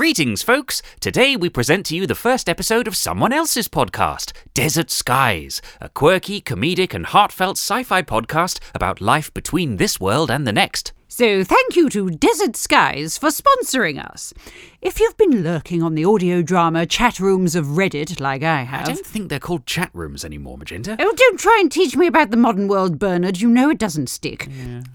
Greetings, folks! Today we present to you the first episode of someone else's podcast, Desert Skies, a quirky, comedic, and heartfelt sci fi podcast about life between this world and the next. So, thank you to Desert Skies for sponsoring us. If you've been lurking on the audio drama chat rooms of Reddit like I have. I don't think they're called chat rooms anymore, Magenta. Oh, don't try and teach me about the modern world, Bernard. You know it doesn't stick.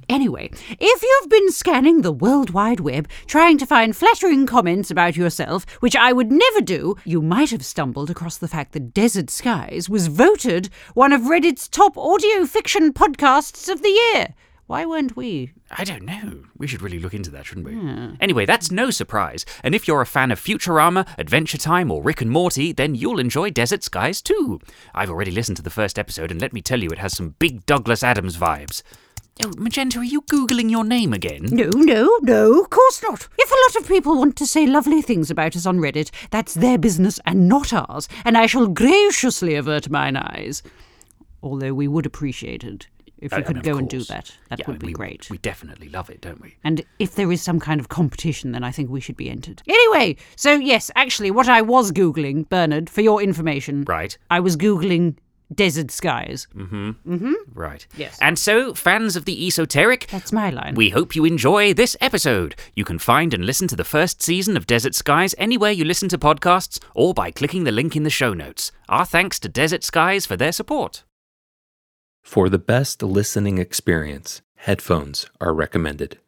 Anyway, if you've been scanning the World Wide Web trying to find flattering comments about yourself, which I would never do, you might have stumbled across the fact that Desert Skies was voted one of Reddit's top audio fiction podcasts of the year. Why weren't we? I don't know. We should really look into that, shouldn't we? Anyway, that's no surprise. And if you're a fan of Futurama, Adventure Time, or Rick and Morty, then you'll enjoy Desert Skies too. I've already listened to the first episode, and let me tell you, it has some big Douglas Adams vibes. Oh, Magenta, are you Googling your name again? No, no, no, of course not. If a lot of people want to say lovely things about us on Reddit, that's their business and not ours, and I shall graciously avert mine eyes. Although we would appreciate it if I you mean, could of go and do that. That Yeah, would be we, great. We definitely love it, don't we? and if there is some kind of competition, then I think we should be entered. Anyway, so yes, actually, what I was Googling, Bernard, for your information, Right. I was Googling desert skies. Mm-hmm. Mm-hmm. Right. Yes. And so, fans of the esoteric, That's my line. we hope you enjoy this episode. You can find and listen to the first season of Desert Skies anywhere you listen to podcasts or by clicking the link in the show notes. Our thanks to Desert Skies for their support. For the best listening experience, headphones are recommended.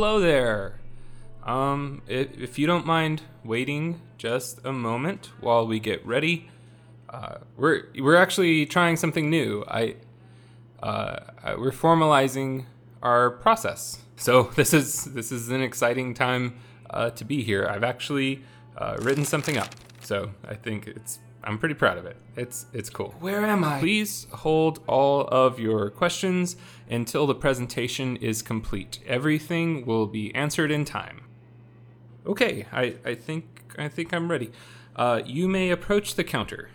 Hello there. Um, if, you don't mind waiting just a moment while we get ready, uh, we're we're actually trying something new. I, uh, we're formalizing our process. So this is this is an exciting time uh, to be here. I've actually uh, written something up. So I think it's I'm pretty proud of it. It's it's cool. Where am I? Please hold all of your questions until the presentation is complete. Everything will be answered in time. Okay, I, I think I think I'm ready. Uh, you may approach the counter.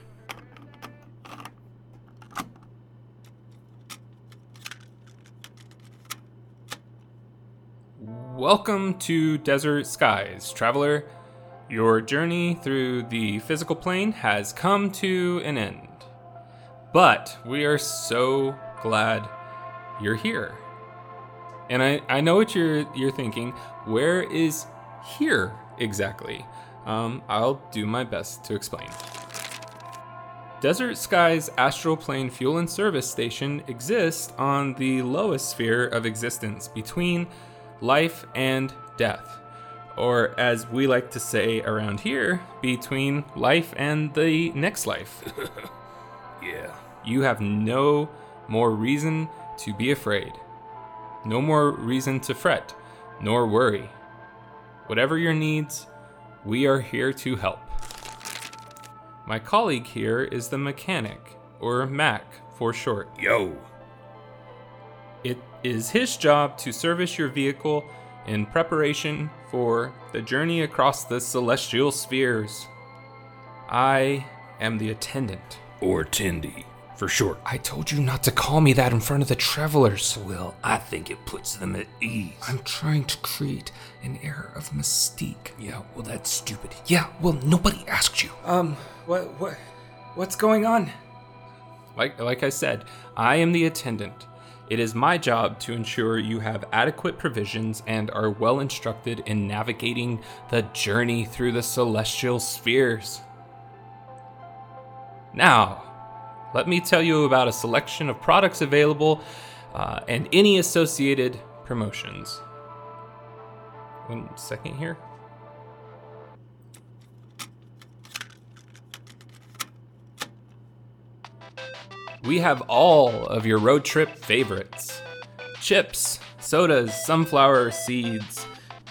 Welcome to Desert Skies, traveler. Your journey through the physical plane has come to an end. But we are so glad you're here. And I, I know what you're you're thinking. Where is here exactly? Um, I'll do my best to explain. Desert Sky's astral plane fuel and service station exists on the lowest sphere of existence between life and death. Or, as we like to say around here, between life and the next life. Yeah. You have no more reason to be afraid, no more reason to fret, nor worry. Whatever your needs, we are here to help. My colleague here is the mechanic, or Mac for short. Yo. It is his job to service your vehicle in preparation for the journey across the celestial spheres. I am the attendant. Or Tindy, for short. I told you not to call me that in front of the travelers. Well, I think it puts them at ease. I'm trying to create an air of mystique. Yeah, well, that's stupid. Yeah, well, nobody asked you. Um, what, what, what's going on? Like, like I said, I am the attendant. It is my job to ensure you have adequate provisions and are well instructed in navigating the journey through the celestial spheres. Now, let me tell you about a selection of products available uh, and any associated promotions. one second here. We have all of your road trip favorites chips, sodas, sunflower seeds,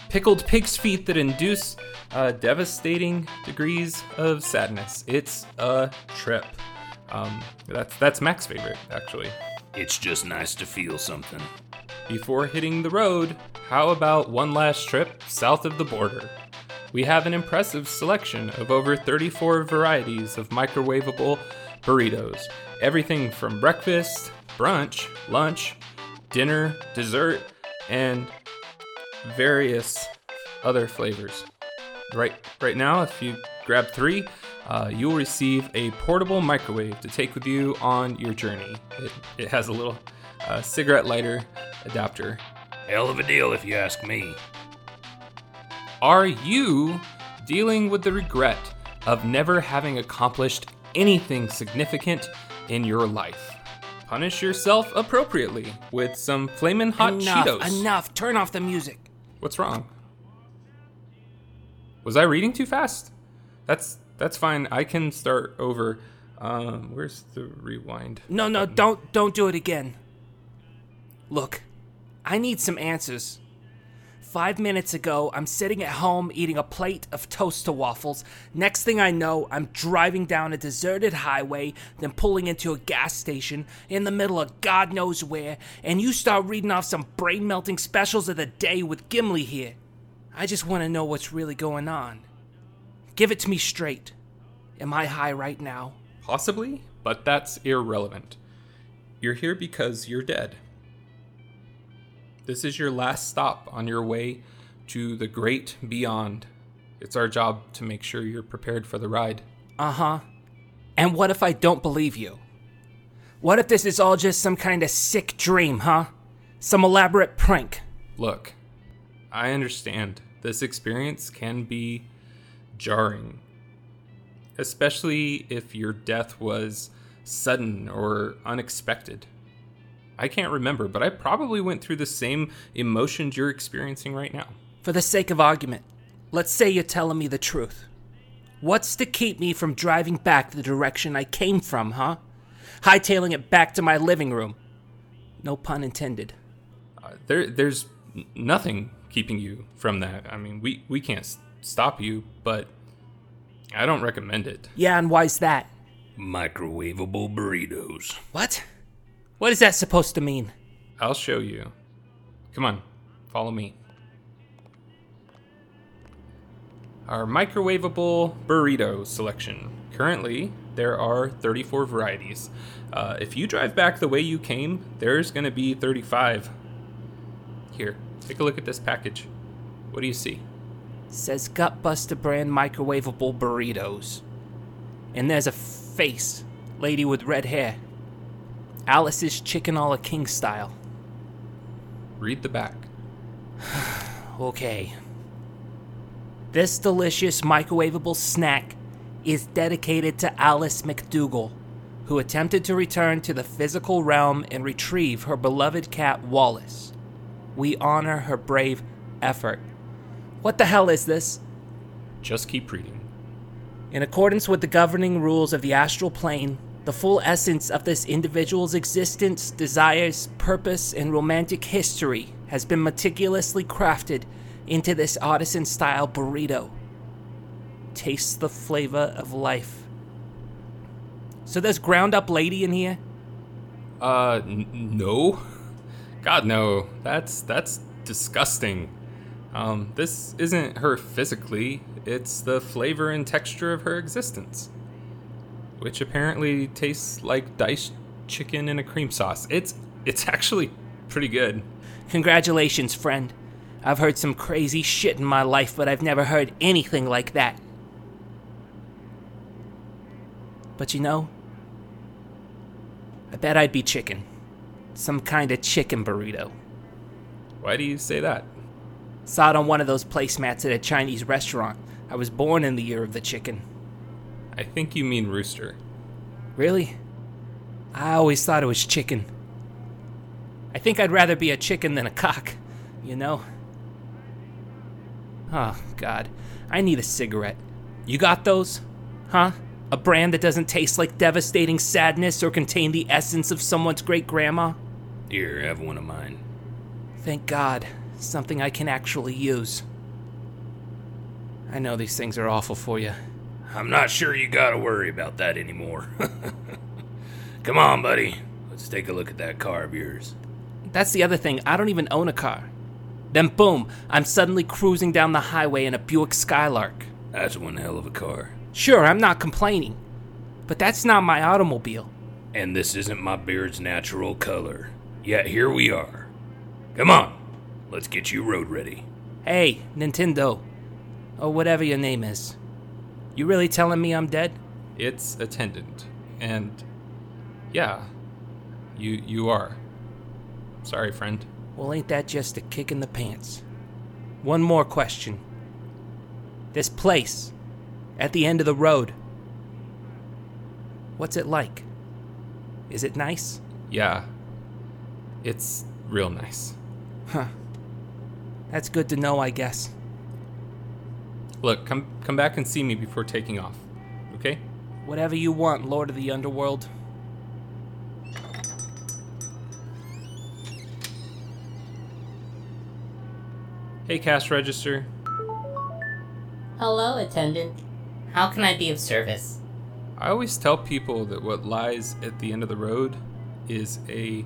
pickled pig's feet that induce uh, devastating degrees of sadness. It's a trip. Um, that's that's Mac's favorite, actually. It's just nice to feel something. Before hitting the road, how about one last trip south of the border? We have an impressive selection of over 34 varieties of microwavable burritos. Everything from breakfast, brunch, lunch, dinner, dessert, and various other flavors. Right, right now, if you grab three, uh, you'll receive a portable microwave to take with you on your journey. It, it has a little uh, cigarette lighter adapter. Hell of a deal, if you ask me. Are you dealing with the regret of never having accomplished anything significant in your life? Punish yourself appropriately with some flamin' hot enough, Cheetos. enough. Turn off the music. What's wrong? Was I reading too fast? That's that's fine. I can start over. Um, where's the rewind? No, no, don't don't do it again. Look, I need some answers. Five minutes ago, I'm sitting at home eating a plate of toaster waffles. Next thing I know, I'm driving down a deserted highway, then pulling into a gas station in the middle of God knows where, and you start reading off some brain melting specials of the day with Gimli here. I just want to know what's really going on. Give it to me straight. Am I high right now? Possibly, but that's irrelevant. You're here because you're dead. This is your last stop on your way to the great beyond. It's our job to make sure you're prepared for the ride. Uh huh. And what if I don't believe you? What if this is all just some kind of sick dream, huh? Some elaborate prank? Look, I understand this experience can be jarring, especially if your death was sudden or unexpected. I can't remember, but I probably went through the same emotions you're experiencing right now. For the sake of argument, let's say you're telling me the truth. What's to keep me from driving back the direction I came from, huh? Hightailing it back to my living room. No pun intended. Uh, there, there's nothing keeping you from that. I mean, we, we can't s- stop you, but I don't recommend it. Yeah, and why's that? Microwavable burritos. What? What is that supposed to mean? I'll show you. Come on, follow me. Our microwavable burrito selection. Currently, there are 34 varieties. Uh, if you drive back the way you came, there's going to be 35. Here, take a look at this package. What do you see? says Gutbuster brand microwavable burritos. And there's a face, lady with red hair. Alice's chicken a la king style. Read the back. Okay. This delicious microwavable snack is dedicated to Alice McDougal, who attempted to return to the physical realm and retrieve her beloved cat Wallace. We honor her brave effort. What the hell is this? Just keep reading. In accordance with the governing rules of the astral plane, the full essence of this individual's existence, desires, purpose, and romantic history has been meticulously crafted into this artisan style burrito. Taste the flavor of life. So there's ground up lady in here? Uh, n- no. God, no. That's that's disgusting. Um, this isn't her physically. It's the flavor and texture of her existence, which apparently tastes like diced chicken in a cream sauce. It's it's actually pretty good. Congratulations, friend. I've heard some crazy shit in my life, but I've never heard anything like that. But you know, I bet I'd be chicken. Some kind of chicken burrito. Why do you say that? Saw it on one of those placemats at a Chinese restaurant. I was born in the year of the chicken. I think you mean rooster. Really? I always thought it was chicken. I think I'd rather be a chicken than a cock, you know? Oh, God. I need a cigarette. You got those? Huh? A brand that doesn't taste like devastating sadness or contain the essence of someone's great grandma? Here, have one of mine. Thank God. Something I can actually use. I know these things are awful for you. I'm not sure you gotta worry about that anymore. Come on, buddy. Let's take a look at that car of yours. That's the other thing. I don't even own a car. Then, boom, I'm suddenly cruising down the highway in a Buick Skylark. That's one hell of a car. Sure, I'm not complaining. But that's not my automobile. And this isn't my beard's natural color. Yet here we are. Come on, let's get you road ready. Hey, Nintendo. Or whatever your name is. You really telling me I'm dead? It's attendant. And yeah, you you are. Sorry, friend. Well, ain't that just a kick in the pants? One more question. This place, at the end of the road, what's it like? Is it nice? Yeah. It's real nice. Huh. That's good to know, I guess. Look, come come back and see me before taking off. Okay? Whatever you want, Lord of the Underworld. Hey, cash register. Hello, attendant. How can I be of service? I always tell people that what lies at the end of the road is a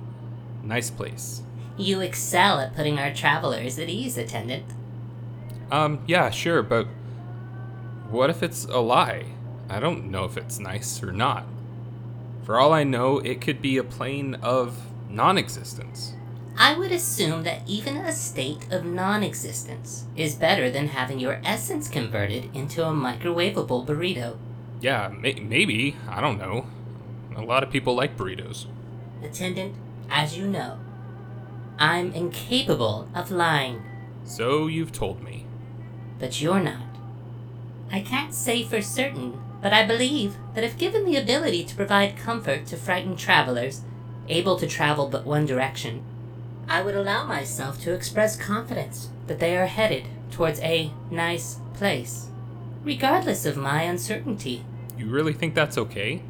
nice place. You excel at putting our travelers at ease, attendant. Um, yeah, sure, but what if it's a lie? I don't know if it's nice or not. For all I know, it could be a plane of non existence. I would assume that even a state of non existence is better than having your essence converted into a microwavable burrito. Yeah, may- maybe. I don't know. A lot of people like burritos. Attendant, as you know, I'm incapable of lying, So you've told me. but you're not. I can't say for certain, but I believe that if given the ability to provide comfort to frightened travelers, able to travel but one direction, I would allow myself to express confidence that they are headed towards a nice place, regardless of my uncertainty. You really think that's okay?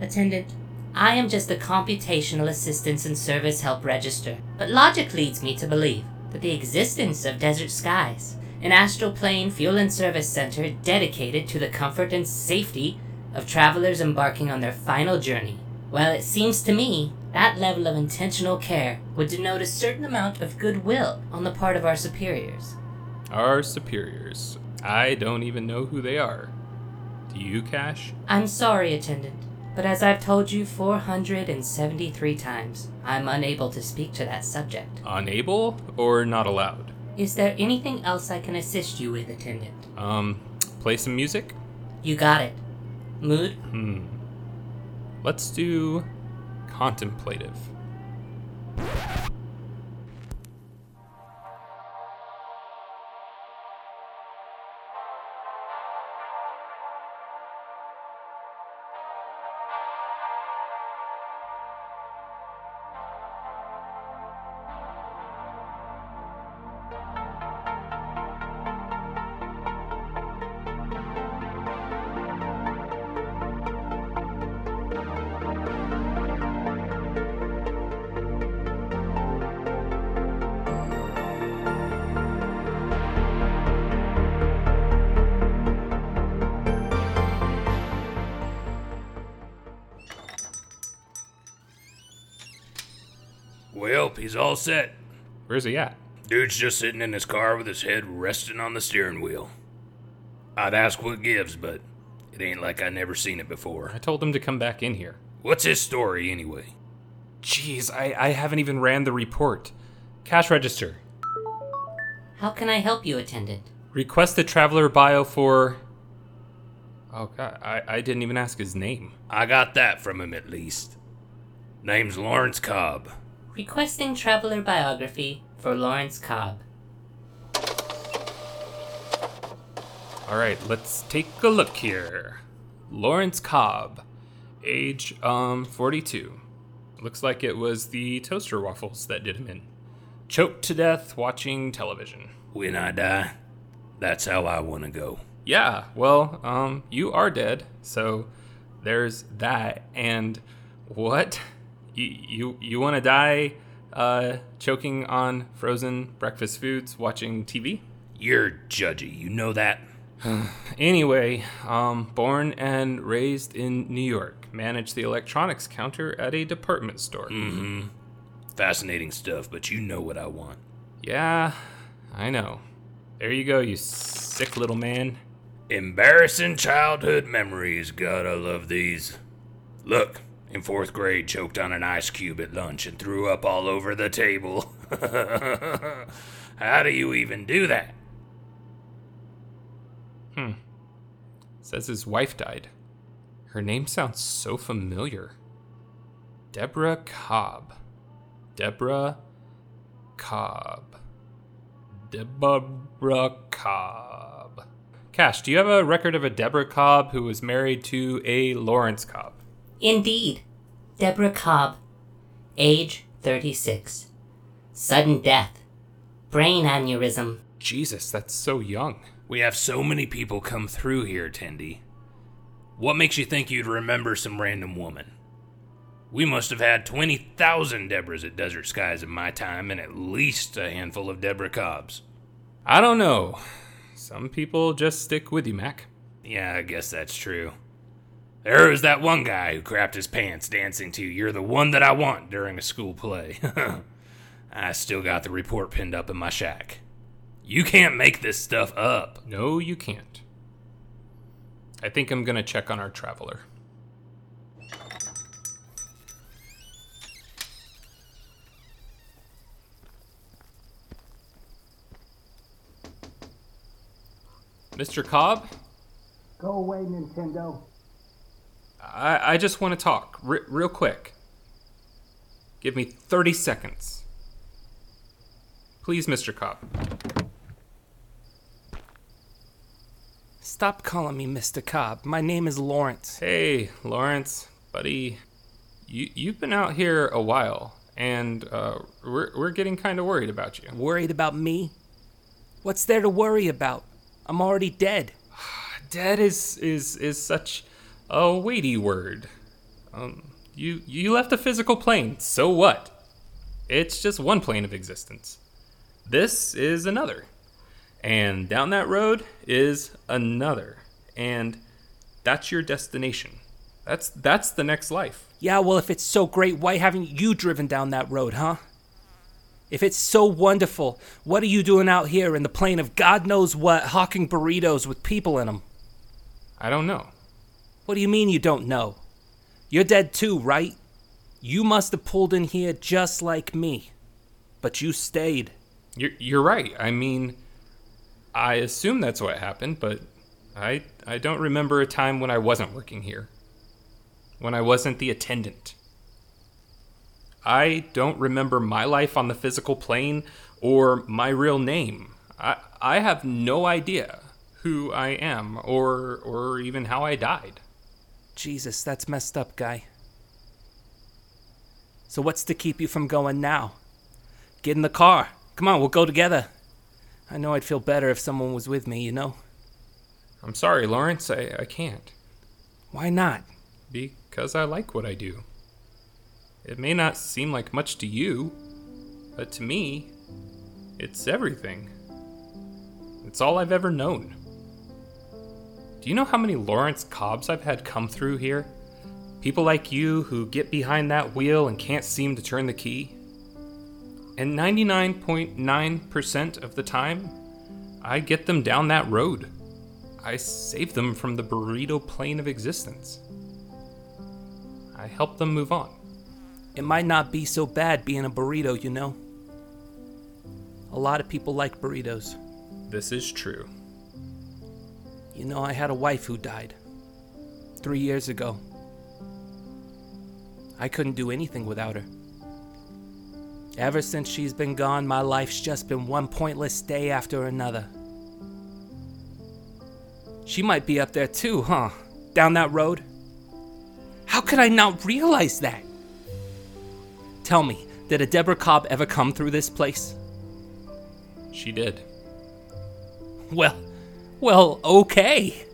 Attendant, I am just a computational assistance and service help register, but logic leads me to believe that the existence of Desert Skies, an astral plane fuel and service center dedicated to the comfort and safety of travelers embarking on their final journey. While it seems to me that level of intentional care would denote a certain amount of goodwill on the part of our superiors. Our superiors. I don't even know who they are. Do you, Cash? I'm sorry, attendant, but as I've told you 473 times, I'm unable to speak to that subject. Unable or not allowed? Is there anything else I can assist you with, attendant? Um, play some music? You got it. Mood? Hmm. Let's do contemplative. He's all set. Where's he at? Dude's just sitting in his car with his head resting on the steering wheel. I'd ask what gives, but it ain't like I never seen it before. I told him to come back in here. What's his story anyway? Jeez, I, I haven't even ran the report. Cash register. How can I help you, attendant? Request the traveler bio for. Oh god, I, I didn't even ask his name. I got that from him at least. Name's Lawrence Cobb. Requesting traveler biography for Lawrence Cobb. Alright, let's take a look here. Lawrence Cobb. Age, um, 42. Looks like it was the toaster waffles that did him in. Choked to death watching television. When I die, That's how I want to go. Yeah, well, um, you are dead, so there's that. And what? You you you want to die, uh, choking on frozen breakfast foods, watching TV? You're judgy, you know that? Anyway, um, born and raised in New York, managed the electronics counter at a department store. Mm-hmm. Fascinating stuff, but you know what I want. Yeah, I know. There you go, you sick little man. Embarrassing childhood memories. God, I love these. Look, in fourth grade, choked on an ice cube at lunch and threw up all over the table. How do you even do that? Hmm. Says his wife died. Her name sounds so familiar. Deborah Cobb. Deborah Cobb. Deborah Cobb. Cash, do you have a record of a Deborah Cobb who was married to a Lawrence Cobb? Indeed. Deborah Cobb. Age 36. Sudden death. Brain aneurysm. Jesus, that's so young. We have so many people come through here, Tendy. What makes you think you'd remember some random woman? We must have had 20,000 Debras at Desert Skies in my time and at least a handful of Deborah Cobbs. I don't know. Some people just stick with you, Mac. Yeah, I guess that's true. There was that one guy who crapped his pants dancing to You're the One That I Want during a school play. I still got the report pinned up in my shack. You can't make this stuff up. No, you can't. I think I'm gonna check on our traveler. Mr. Cobb, Go away, Nintendo. I, I just want to talk re- real quick. Give me 30 seconds. Please, Mr. Cobb. Stop calling me Mr. Cobb. My name is Lawrence. Hey, Lawrence, buddy. You, you've been out here a while, and uh, we're, we're getting kind of worried about you. Worried about me? What's there to worry about? I'm already dead. Dead is, is, is such a weighty word. Um, you, you left a physical plane, so what? It's just one plane of existence. This is another. And down that road is another. And that's your destination. That's that's the next life. Yeah, well, if it's so great, why haven't you driven down that road, huh? If it's so wonderful, what are you doing out here in the plane of God knows what, hawking burritos with people in them? I don't know. What do you mean you don't know? You're dead too, right? You must have pulled in here just like me. But you stayed. You're, you're right. I mean, I assume that's what happened, but I I don't remember a time when I wasn't working here. When I wasn't the attendant. I don't remember my life on the physical plane or my real name. I I have no idea who I am or or even how I died. Jesus, that's messed up, guy. So, what's to keep you from going now? Get in the car. Come on, we'll go together. I know I'd feel better if someone was with me, you know? I'm sorry, Lawrence, I, I can't. Why not? Because I like what I do. It may not seem like much to you, but to me, it's everything. It's all I've ever known. Do you know how many Lawrence Cobbs I've had come through here? People like you who get behind that wheel and can't seem to turn the key? And 99.9% of the time, I get them down that road. I save them from the burrito plane of existence. I help them move on. It might not be so bad being a burrito, you know? A lot of people like burritos. This is true. You know, I had a wife who died. Three years ago. I couldn't do anything without her. Ever since she's been gone, my life's just been one pointless day after another. She might be up there too, huh? Down that road? How could I not realize that? Tell me, did a Deborah Cobb ever come through this place? She did. Well, well, okay.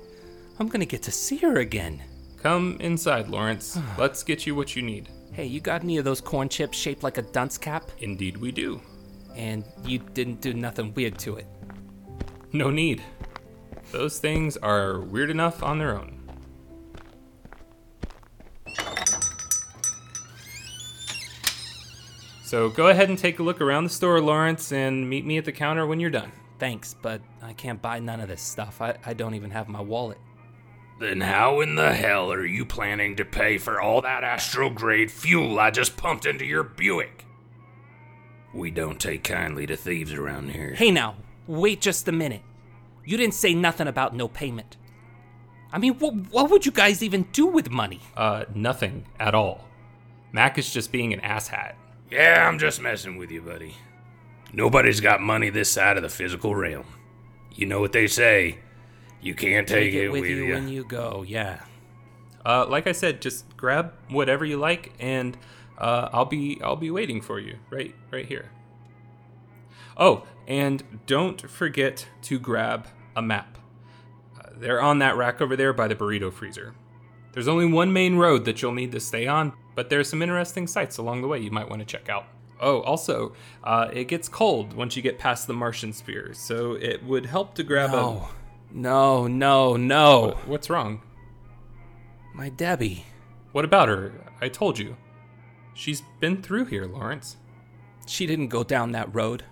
I'm gonna get to see her again. Come inside, Lawrence. Let's get you what you need. Hey, you got any of those corn chips shaped like a dunce cap? Indeed, we do. And you didn't do nothing weird to it. No need. Those things are weird enough on their own. So go ahead and take a look around the store, Lawrence, and meet me at the counter when you're done. Thanks, but I can't buy none of this stuff. I, I don't even have my wallet. Then how in the hell are you planning to pay for all that astral grade fuel I just pumped into your Buick? We don't take kindly to thieves around here. Hey now, wait just a minute. You didn't say nothing about no payment. I mean, what, what would you guys even do with money? Uh, nothing at all. Mac is just being an asshat. Yeah, I'm just messing with you, buddy. Nobody's got money this side of the physical realm. You know what they say. You can't take, it, with, you. when you go, yeah. Uh, like I said, just grab whatever you like, and uh, I'll be I'll be waiting for you right right here. Oh, and don't forget to grab a map. Uh, they're on that rack over there by the burrito freezer. There's only one main road that you'll need to stay on, but there are some interesting sights along the way you might want to check out. Oh, also, uh, it gets cold once you get past the Martian sphere, so it would help to grab a. No, no, no, no. What's wrong? My Debbie. What about her? I told you. She's been through here, Lawrence. She didn't go down that road.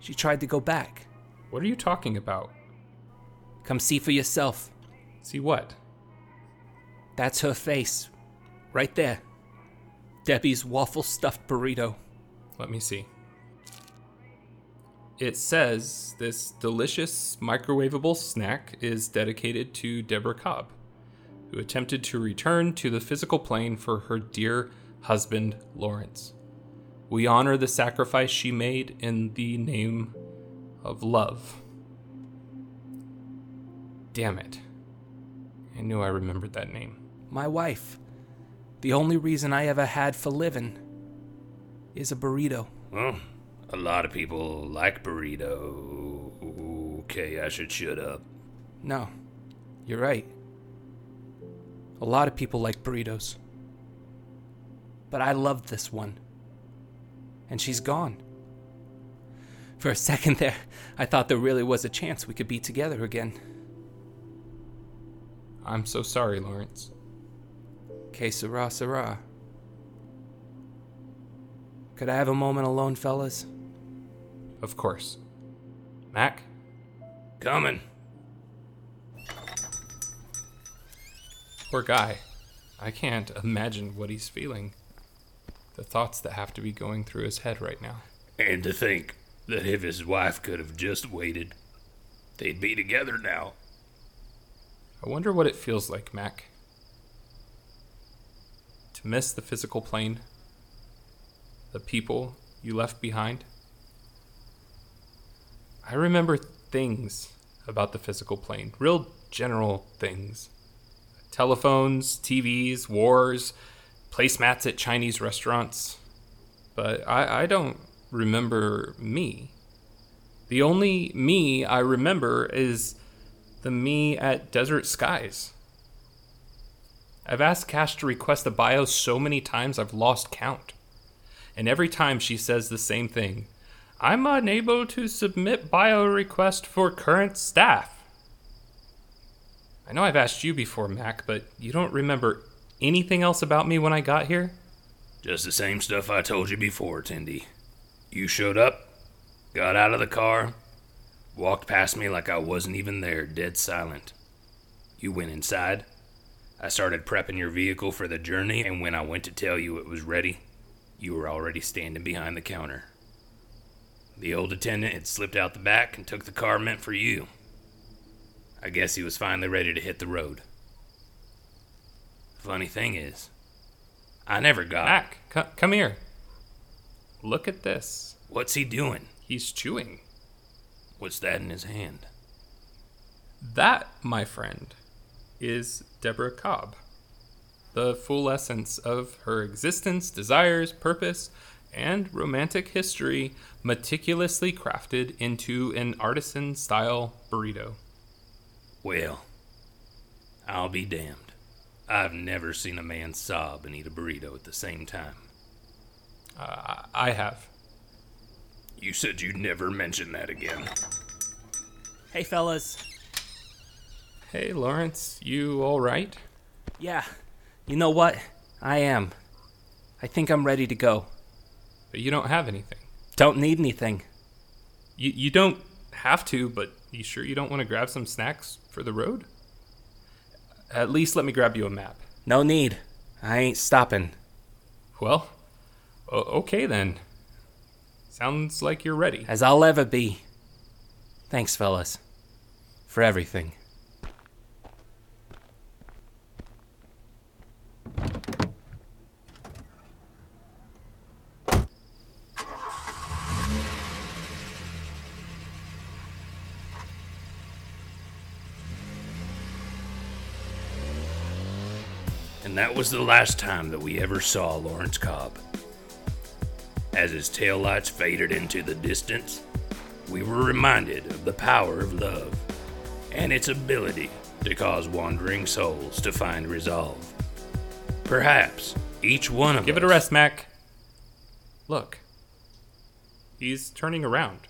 She tried to go back. What are you talking about? Come see for yourself. See what? That's her face. Right there. Debbie's waffle stuffed burrito. Let me see. It says this delicious microwavable snack is dedicated to Deborah Cobb, who attempted to return to the physical plane for her dear husband, Lawrence. We honor the sacrifice she made in the name of love. Damn it. I knew I remembered that name. My wife. The only reason I ever had for living is a burrito. Well, a lot of people like burrito. Okay, I should shut up. No, you're right. A lot of people like burritos. But I loved this one. And she's gone. For a second there, I thought there really was a chance we could be together again. I'm so sorry, Lawrence. Que sera, sera. Could I have a moment alone, fellas? Of course. Mac? Coming. Poor guy. I can't imagine what he's feeling. The thoughts that have to be going through his head right now. And to think that if his wife could have just waited, they'd be together now. I wonder what it feels like, Mac. To miss the physical plane, the people you left behind. I remember things about the physical plane, real general things telephones, TVs, wars, placemats at Chinese restaurants. But I, I don't remember me. The only me I remember is the me at Desert Skies. I've asked Cash to request the bio so many times I've lost count. And every time she says the same thing I'm unable to submit bio request for current staff. I know I've asked you before, Mac, but you don't remember anything else about me when I got here? Just the same stuff I told you before, Tindy. You showed up, got out of the car, walked past me like I wasn't even there, dead silent. You went inside. I started prepping your vehicle for the journey, and when I went to tell you it was ready, you were already standing behind the counter. The old attendant had slipped out the back and took the car meant for you. I guess he was finally ready to hit the road. Funny thing is, I never got. Mac, c- come here. Look at this. What's he doing? He's chewing. What's that in his hand? That, my friend, is Deborah Cobb. The full essence of her existence, desires, purpose, and romantic history meticulously crafted into an artisan style burrito. Well, I'll be damned. I've never seen a man sob and eat a burrito at the same time. Uh, I have. You said you'd never mention that again. Hey, fellas. Hey, Lawrence, you all right? Yeah, you know what? I am. I think I'm ready to go. But you don't have anything. Don't need anything. You, you don't have to, but you sure you don't want to grab some snacks for the road? At least let me grab you a map. No need. I ain't stopping. Well, okay then. Sounds like you're ready. As I'll ever be. Thanks, fellas. For everything. And that was the last time that we ever saw Lawrence Cobb. As his taillights faded into the distance, we were reminded of the power of love and its ability to cause wandering souls to find resolve. Perhaps each one of Give us it a rest, Mac. Look. He's turning around.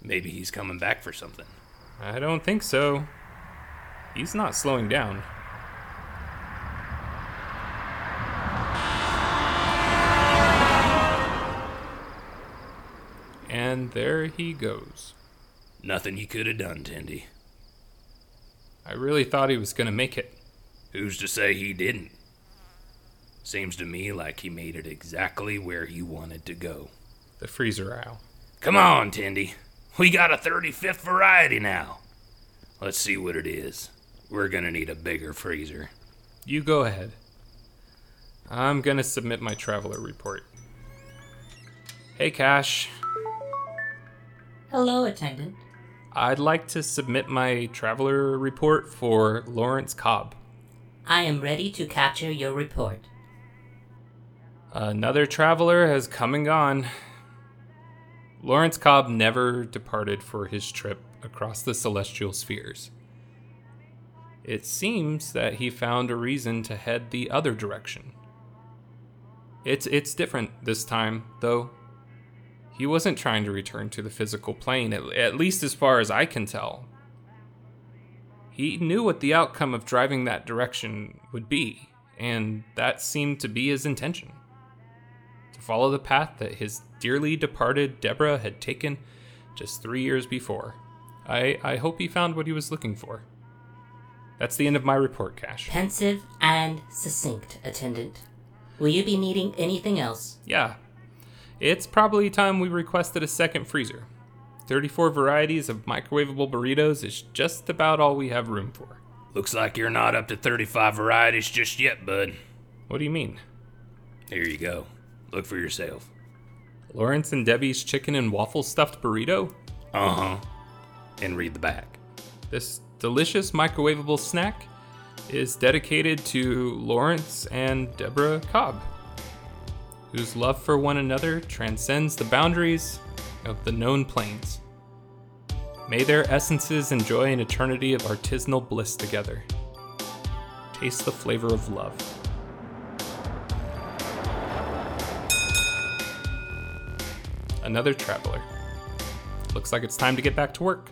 Maybe he's coming back for something. I don't think so. He's not slowing down. And there he goes. Nothing you could have done, Tindy. I really thought he was gonna make it. Who's to say he didn't? Seems to me like he made it exactly where he wanted to go. The freezer aisle. Come on, Tindy. We got a 35th variety now. Let's see what it is. We're gonna need a bigger freezer. You go ahead. I'm gonna submit my traveler report. Hey, Cash. Hello, attendant. I'd like to submit my traveler report for Lawrence Cobb. I am ready to capture your report. Another traveler has come and gone. Lawrence Cobb never departed for his trip across the celestial spheres. It seems that he found a reason to head the other direction. It's it's different this time, though. He wasn't trying to return to the physical plane, at, at least as far as I can tell. He knew what the outcome of driving that direction would be, and that seemed to be his intention to follow the path that his dearly departed Deborah had taken just three years before. I, I hope he found what he was looking for. That's the end of my report, Cash. Pensive and succinct, attendant. Will you be needing anything else? Yeah. It's probably time we requested a second freezer. 34 varieties of microwavable burritos is just about all we have room for. Looks like you're not up to 35 varieties just yet, bud. What do you mean? Here you go. Look for yourself. Lawrence and Debbie's chicken and waffle stuffed burrito? Uh huh. And read the back. This delicious microwavable snack is dedicated to Lawrence and Deborah Cobb, whose love for one another transcends the boundaries of the known planes. May their essences enjoy an eternity of artisanal bliss together. Taste the flavor of love. Another traveler. Looks like it's time to get back to work.